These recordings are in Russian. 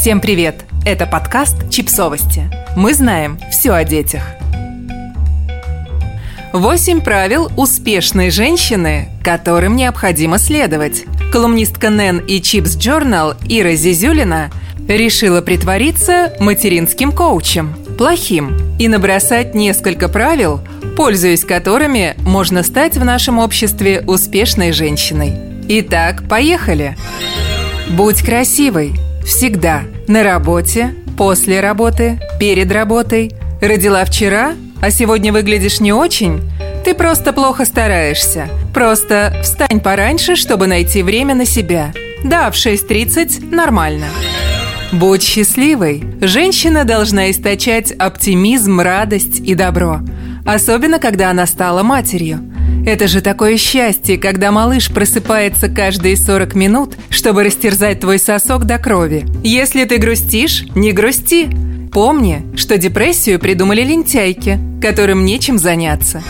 Всем привет! Это подкаст «Чипсовости». Мы знаем все о детях. Восемь правил успешной женщины, которым необходимо следовать. Колумнистка Нэн и Чипс Journal Ира Зизюлина решила притвориться материнским коучем, плохим, и набросать несколько правил, пользуясь которыми можно стать в нашем обществе успешной женщиной. Итак, поехали! Будь красивой – Всегда. На работе, после работы, перед работой. Родила вчера, а сегодня выглядишь не очень? Ты просто плохо стараешься. Просто встань пораньше, чтобы найти время на себя. Да, в 6.30 нормально. Будь счастливой. Женщина должна источать оптимизм, радость и добро. Особенно, когда она стала матерью. Это же такое счастье, когда малыш просыпается каждые 40 минут, чтобы растерзать твой сосок до крови. Если ты грустишь, не грусти. Помни, что депрессию придумали лентяйки, которым нечем заняться.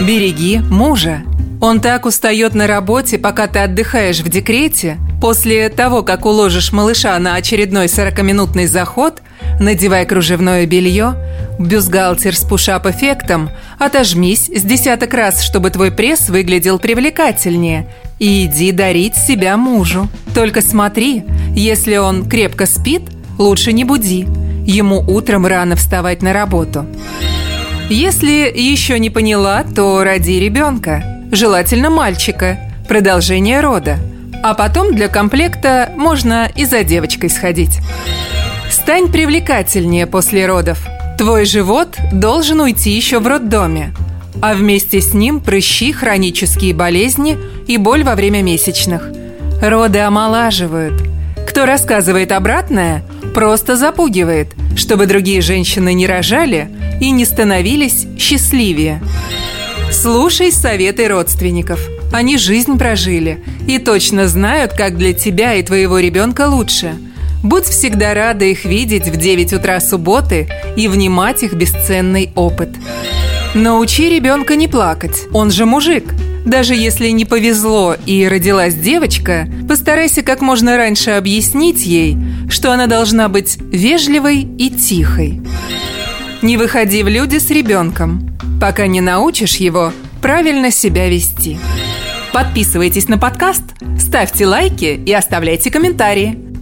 Береги мужа. Он так устает на работе, пока ты отдыхаешь в декрете. После того, как уложишь малыша на очередной 40-минутный заход, надевай кружевное белье, бюстгальтер с пушап-эффектом, отожмись с десяток раз, чтобы твой пресс выглядел привлекательнее, и иди дарить себя мужу. Только смотри, если он крепко спит, лучше не буди. Ему утром рано вставать на работу. Если еще не поняла, то роди ребенка желательно мальчика, продолжение рода. А потом для комплекта можно и за девочкой сходить. Стань привлекательнее после родов. Твой живот должен уйти еще в роддоме, а вместе с ним прыщи, хронические болезни и боль во время месячных. Роды омолаживают. Кто рассказывает обратное, просто запугивает, чтобы другие женщины не рожали и не становились счастливее. Слушай советы родственников. Они жизнь прожили и точно знают, как для тебя и твоего ребенка лучше. Будь всегда рада их видеть в 9 утра субботы и внимать их бесценный опыт. Научи ребенка не плакать, он же мужик. Даже если не повезло и родилась девочка, постарайся как можно раньше объяснить ей, что она должна быть вежливой и тихой. Не выходи в люди с ребенком пока не научишь его правильно себя вести. Подписывайтесь на подкаст, ставьте лайки и оставляйте комментарии.